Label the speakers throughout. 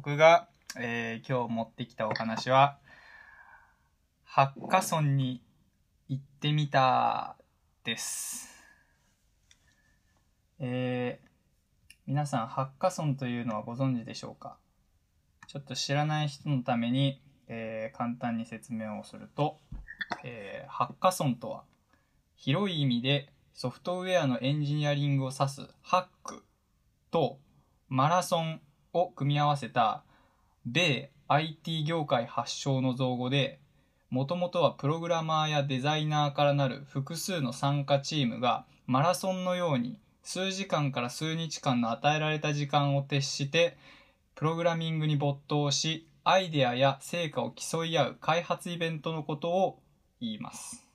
Speaker 1: 僕が、えー、今日持ってきたお話は、ハッカソンに行ってみたです。えー、皆さん、ハッカソンというのはご存知でしょうか？ちょっと知らない人のために、えー、簡単に説明をすると、えー、ハッカソンとは、広い意味でソフトウェアのエンジニアリングを指すハックとマラソンを組み合わせた米 IT 業界発祥の造語で、もともとはプログラマーやデザイナーからなる複数の参加チームがマラソンのように数時間から数日間の与えられた時間を徹してプログラミングに没頭しアイデアや成果を競い合う開発イベントのことを言います。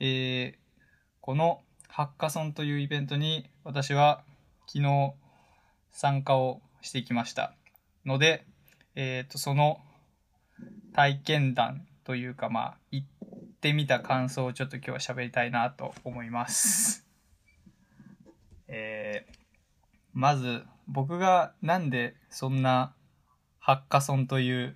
Speaker 1: えー、このハッカソンというイベントに私は昨日参加をしてきましたので、えっ、ー、と、その体験談というか、まあ、行ってみた感想をちょっと今日は喋りたいなと思います。えー、まず、僕がなんでそんなハッカソンという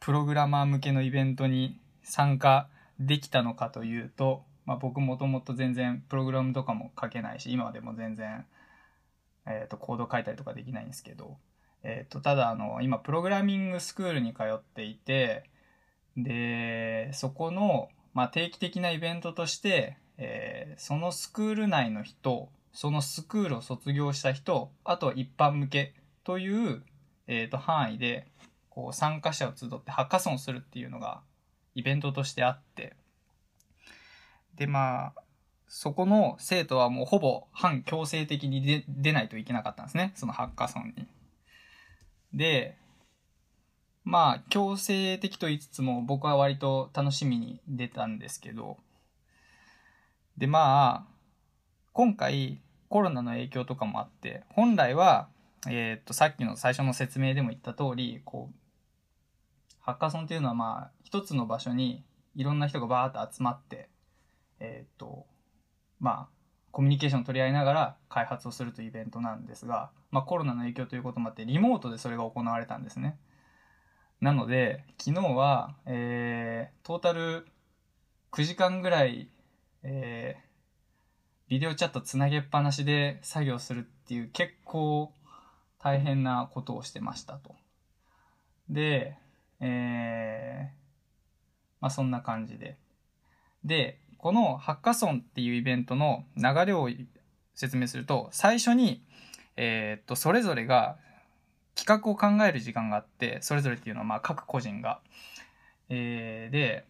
Speaker 1: プログラマー向けのイベントに参加できたのかというと、まあ、僕もともと全然プログラムとかも書けないし今でも全然えっ、ー、と、コード書いたりとかできないんですけど、えっ、ー、と、ただ、あの、今、プログラミングスクールに通っていて、で、そこの、まあ、定期的なイベントとして、えー、そのスクール内の人、そのスクールを卒業した人、あとは一般向けという、えっ、ー、と、範囲で、こう、参加者を集ってハッカソンするっていうのが、イベントとしてあって、で、まあ、そこの生徒はもうほぼ反強制的に出ないといけなかったんですね。そのハッカソンに。で、まあ、強制的と言いつつも僕は割と楽しみに出たんですけど、で、まあ、今回コロナの影響とかもあって、本来は、えー、っと、さっきの最初の説明でも言った通り、こう、ハッカソンっていうのはまあ、一つの場所にいろんな人がバーッと集まって、えー、っと、まあ、コミュニケーションを取り合いながら開発をするというイベントなんですが、まあ、コロナの影響ということもあってリモートでそれが行われたんですね。なので昨日は、えー、トータル9時間ぐらい、えー、ビデオチャットつなげっぱなしで作業するっていう結構大変なことをしてましたと。で、えー、まあそんな感じで。で、このハッカソンっていうイベントの流れを説明すると、最初に、えー、っと、それぞれが企画を考える時間があって、それぞれっていうのはまあ各個人が。えー、で、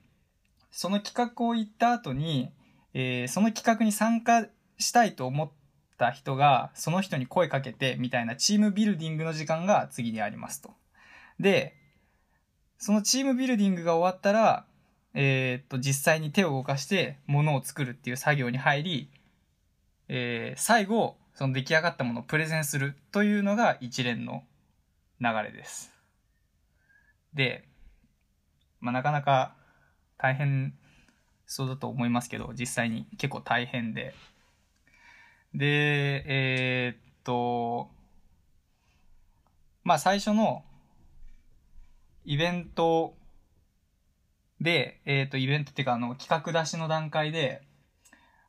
Speaker 1: その企画を言った後に、えー、その企画に参加したいと思った人が、その人に声かけて、みたいなチームビルディングの時間が次にありますと。で、そのチームビルディングが終わったら、え、っと、実際に手を動かして物を作るっていう作業に入り、えー、最後、その出来上がったものをプレゼンするというのが一連の流れです。で、まあ、なかなか大変そうだと思いますけど、実際に結構大変で。で、えー、っと、まあ最初のイベントで、えっ、ー、と、イベントっていうか、あの、企画出しの段階で、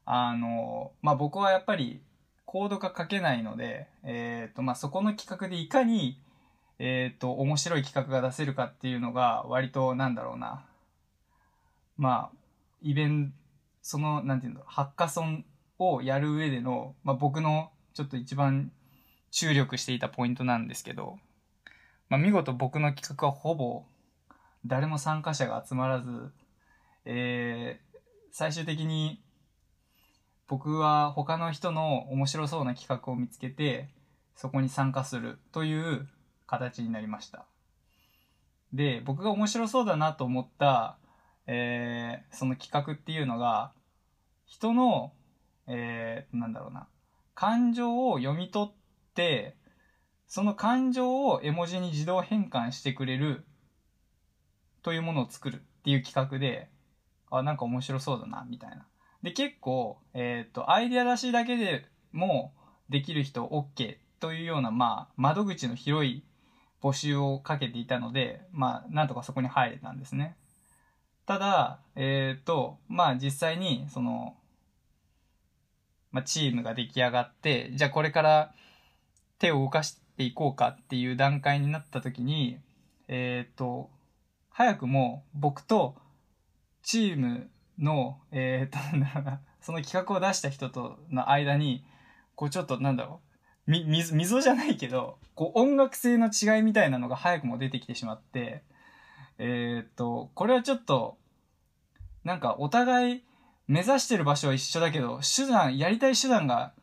Speaker 1: あの、まあ、僕はやっぱり、コードが書けないので、えっ、ー、と、まあ、そこの企画でいかに、えっ、ー、と、面白い企画が出せるかっていうのが、割と、なんだろうな。まあ、イベント、その、なんていうの、ハッカソンをやる上での、まあ、僕の、ちょっと一番注力していたポイントなんですけど、まあ、見事僕の企画はほぼ、誰も参加者が集まらず、えー、最終的に僕は他の人の面白そうな企画を見つけて、そこに参加するという形になりました。で、僕が面白そうだなと思った、えー、その企画っていうのが、人の、えー、なんだろうな、感情を読み取って、その感情を絵文字に自動変換してくれるというものを作るっていう企画で、あ、なんか面白そうだな、みたいな。で、結構、えっ、ー、と、アイデア出しだけでもできる人 OK というような、まあ、窓口の広い募集をかけていたので、まあ、なんとかそこに入れたんですね。ただ、えっ、と、まあ実際に、その、まあチームが出来上がって、じゃあこれから手を動かしていこうかっていう段階になった時に、えっ、と、早くも僕とチームの、えっ、と、その企画を出した人との間に、こうちょっとなんだろう、み、溝、溝じゃないけど、こう音楽性の違いみたいなのが早くも出てきてしまって、えっと、これはちょっと、なんかお互い目指してる場所は一緒だけど、手段、やりたい手段が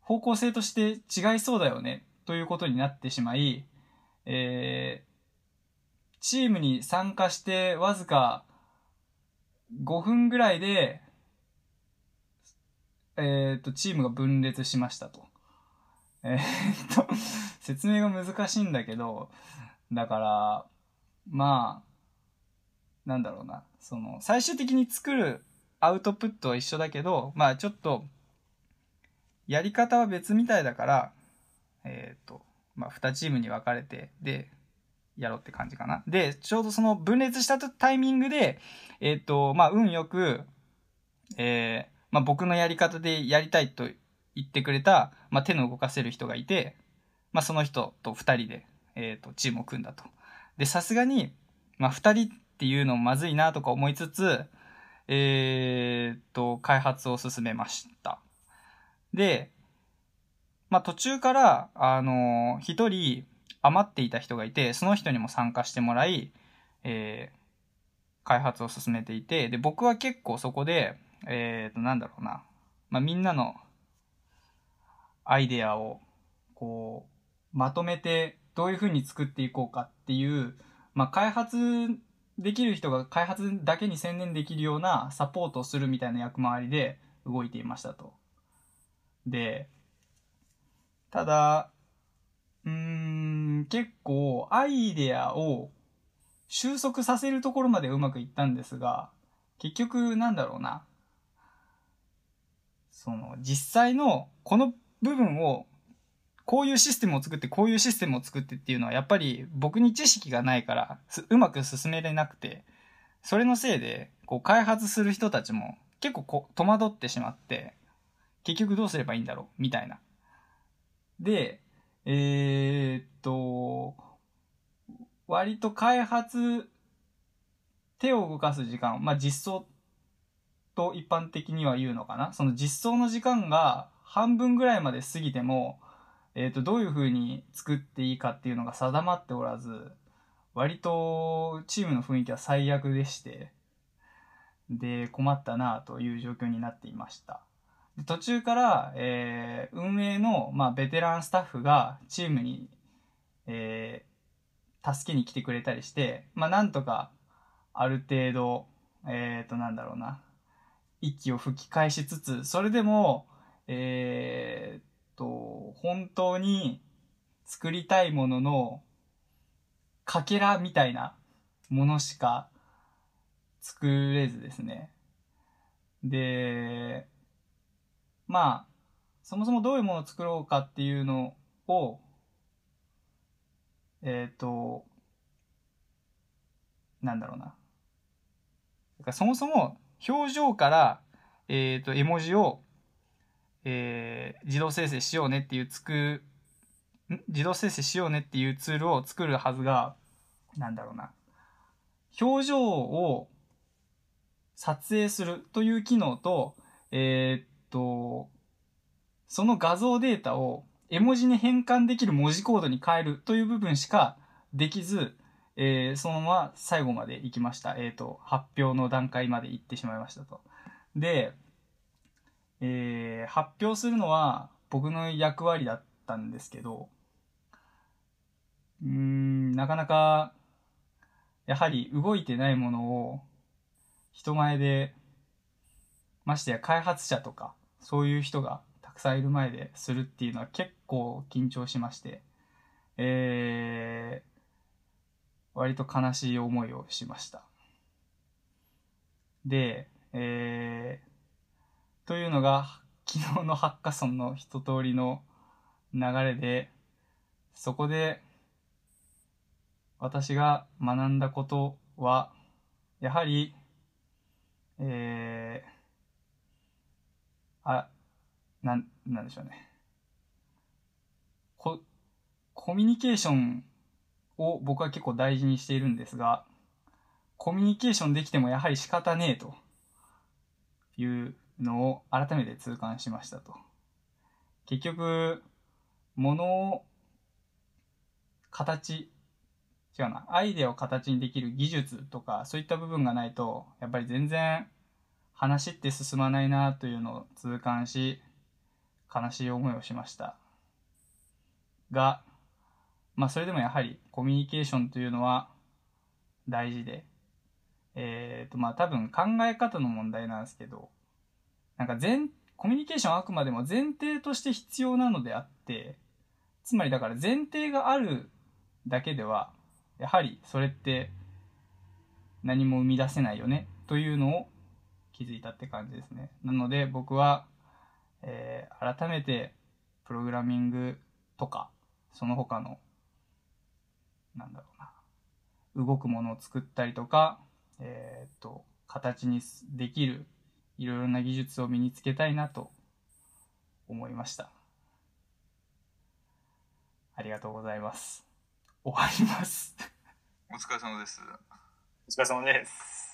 Speaker 1: 方向性として違いそうだよね、ということになってしまい、え、チームに参加してわずか5分ぐらいで、えっ、と、チームが分裂しましたと。えっと、説明が難しいんだけど、だから、まあ、なんだろうな。その、最終的に作るアウトプットは一緒だけど、まあちょっと、やり方は別みたいだから、えっ、ー、と、まあ2チームに分かれて、で、やろうって感じかな。で、ちょうどその分裂したタイミングで、えっ、ー、と、まあ運よく、えー、まあ僕のやり方でやりたいと言ってくれた、まあ手の動かせる人がいて、まあその人と2人で、えっ、ー、と、チームを組んだと。で、さすがに、まあ、二人っていうのもまずいなとか思いつつ、えー、と、開発を進めました。で、まあ、途中から、あの、一人余っていた人がいて、その人にも参加してもらい、えー、開発を進めていて、で、僕は結構そこで、えー、と、なんだろうな、まあ、みんなのアイデアを、こう、まとめてどういう風に作っていこうかっていう、まあ、開発できる人が開発だけに専念できるようなサポートをするみたいな役回りで動いていましたと。で、ただ、うーん、結構アイデアを収束させるところまでうまくいったんですが、結局なんだろうな。その実際のこの部分をこういうシステムを作って、こういうシステムを作ってっていうのは、やっぱり僕に知識がないから、うまく進めれなくて、それのせいで、こう、開発する人たちも結構こ戸惑ってしまって、結局どうすればいいんだろうみたいな。で、えー、っと、割と開発、手を動かす時間、まあ、実装と一般的には言うのかな？その実装の時間が半分ぐらいまで過ぎても、えっ、と、どういう風に作っていいかっていうのが定まっておらず、割とチームの雰囲気は最悪でして、で、困ったなという状況になっていました。途中から、えー、運営の、まあ、ベテランスタッフがチームに、えー、助けに来てくれたりして、まあ、なんとか、ある程度、えっ、ー、と、なんだろうな、息を吹き返しつつ、それでも、えー、と、本当に作りたいもののかけらみたいなものしか作れずですね。で、まあ、そもそもどういうものを作ろうかっていうのを、えっ、ー、と、なんだろうな。そもそも表情から、えっ、ー、と、絵文字をえー、自動生成しようねっていうつく、自動生成しようねっていうツールを作るはずが、なんだろうな。表情を撮影するという機能と、えー、と、その画像データを絵文字に変換できる文字コードに変えるという部分しかできず、えー、そのまま最後まで行きました。えっ、ー、と、発表の段階まで行ってしまいましたと。で、えー、発表するのは僕の役割だったんですけど、うん、なかなか、やはり動いてないものを人前で、ましてや開発者とか、そういう人がたくさんいる前でするっていうのは結構緊張しまして、えー、割と悲しい思いをしました。で、えー、というのが昨日のハッカソンの一通りの流れで、そこで私が学んだことは、やはり、えー、あ、なん、なんでしょうね。こ、コミュニケーションを僕は結構大事にしているんですが、コミュニケーションできてもやはり仕方ねえというのを改めて痛感しましたと。結局、物を形、違うな、アイデアを形にできる技術とか、そういった部分がないと、やっぱり全然話って進まないなというのを痛感し、悲しい思いをしました。が、まあそれでもやはりコミュニケーションというのは大事で、えっ、ー、とまあ多分考え方の問題なんですけど、なんか全、コミュニケーションはあくまでも前提として必要なのであって、つまりだから前提があるだけでは、やはりそれって何も生み出せないよねというのを気づいたって感じですね。なので僕は、えー、改めてプログラミングとか、その他の、なんだろうな、動くものを作ったりとか、えー、っと、形にできるいろいろな技術を身につけたいなと思いました。ありがとうございます。終わります。
Speaker 2: お疲れ様です。
Speaker 1: お疲れ様です。